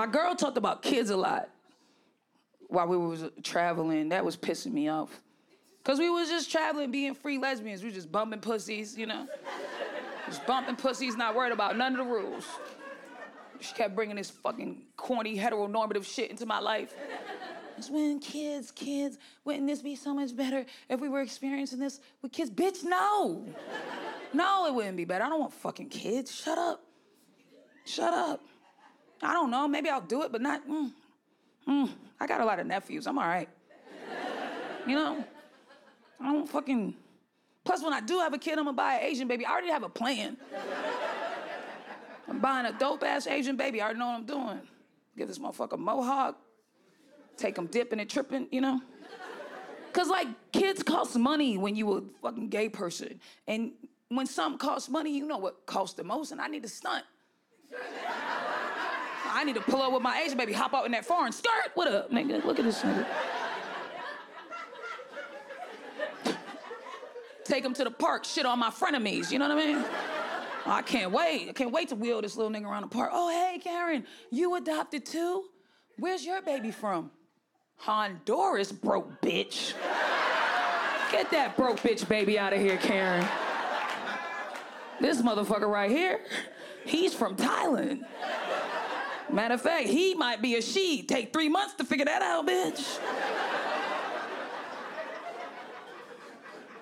My girl talked about kids a lot while we was traveling. That was pissing me off. Cause we was just traveling, being free lesbians. We just bumping pussies, you know. just bumping pussies, not worried about none of the rules. She kept bringing this fucking corny heteronormative shit into my life. It's when kids, kids, wouldn't this be so much better if we were experiencing this with kids? Bitch, no. No, it wouldn't be better. I don't want fucking kids. Shut up. Shut up. I don't know. Maybe I'll do it, but not. Mm, mm. I got a lot of nephews. I'm all right. You know? I don't fucking. Plus, when I do have a kid, I'm gonna buy an Asian baby. I already have a plan. I'm buying a dope ass Asian baby. I already know what I'm doing. Give this motherfucker mohawk, take him dipping and tripping, you know? Cause like kids cost money when you a fucking gay person. And when something costs money, you know what costs the most, and I need to stunt. I need to pull up with my Asian baby, hop out in that foreign skirt. What up, nigga? Look at this nigga. Take him to the park, shit on my frenemies, you know what I mean? I can't wait. I can't wait to wheel this little nigga around the park. Oh, hey, Karen, you adopted too? Where's your baby from? Honduras, broke bitch. Get that broke bitch baby out of here, Karen. This motherfucker right here, he's from Thailand. Matter of fact, he might be a she. Take three months to figure that out, bitch.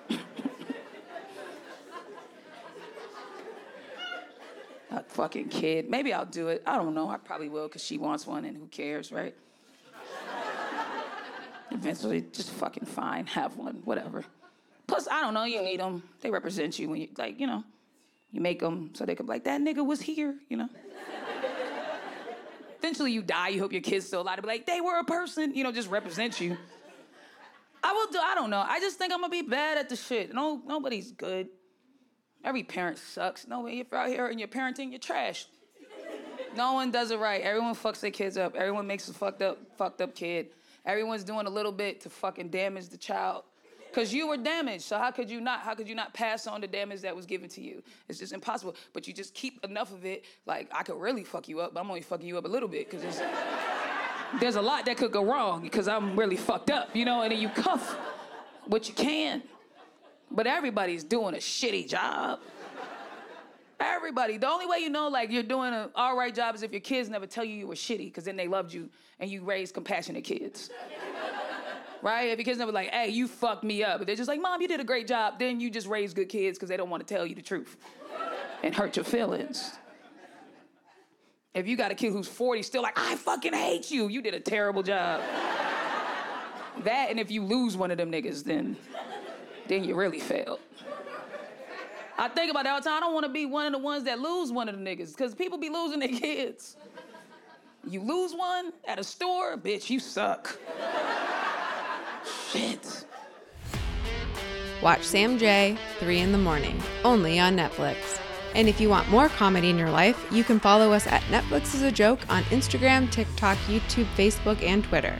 a fucking kid. Maybe I'll do it. I don't know. I probably will because she wants one and who cares, right? Eventually, just fucking fine, have one, whatever. Plus, I don't know, you need them. They represent you when you, like, you know, you make them so they could be like, that nigga was here, you know? Eventually, you die, you hope your kid's still alive to be like, they were a person, you know, just represent you. I will do, I don't know. I just think I'm gonna be bad at the shit. No, nobody's good. Every parent sucks. No, if you're out here and you're parenting, you're trash. No one does it right. Everyone fucks their kids up. Everyone makes a fucked up, fucked up kid. Everyone's doing a little bit to fucking damage the child. Cause you were damaged, so how could you not? How could you not pass on the damage that was given to you? It's just impossible. But you just keep enough of it. Like I could really fuck you up, but I'm only fucking you up a little bit, cause there's, there's a lot that could go wrong, because I'm really fucked up, you know. And then you cuff what you can. But everybody's doing a shitty job. Everybody. The only way you know like you're doing an all right job is if your kids never tell you you were shitty, because then they loved you and you raised compassionate kids. Right? If your kids never like, hey, you fucked me up. But they're just like, mom, you did a great job. Then you just raise good kids because they don't want to tell you the truth and hurt your feelings. If you got a kid who's 40 still like, I fucking hate you, you did a terrible job. that and if you lose one of them niggas, then then you really failed. I think about that all the time. I don't want to be one of the ones that lose one of the niggas, because people be losing their kids. You lose one at a store, bitch, you suck. Shit. Watch Sam Jay, 3 in the morning, only on Netflix. And if you want more comedy in your life, you can follow us at Netflix is a Joke on Instagram, TikTok, YouTube, Facebook, and Twitter.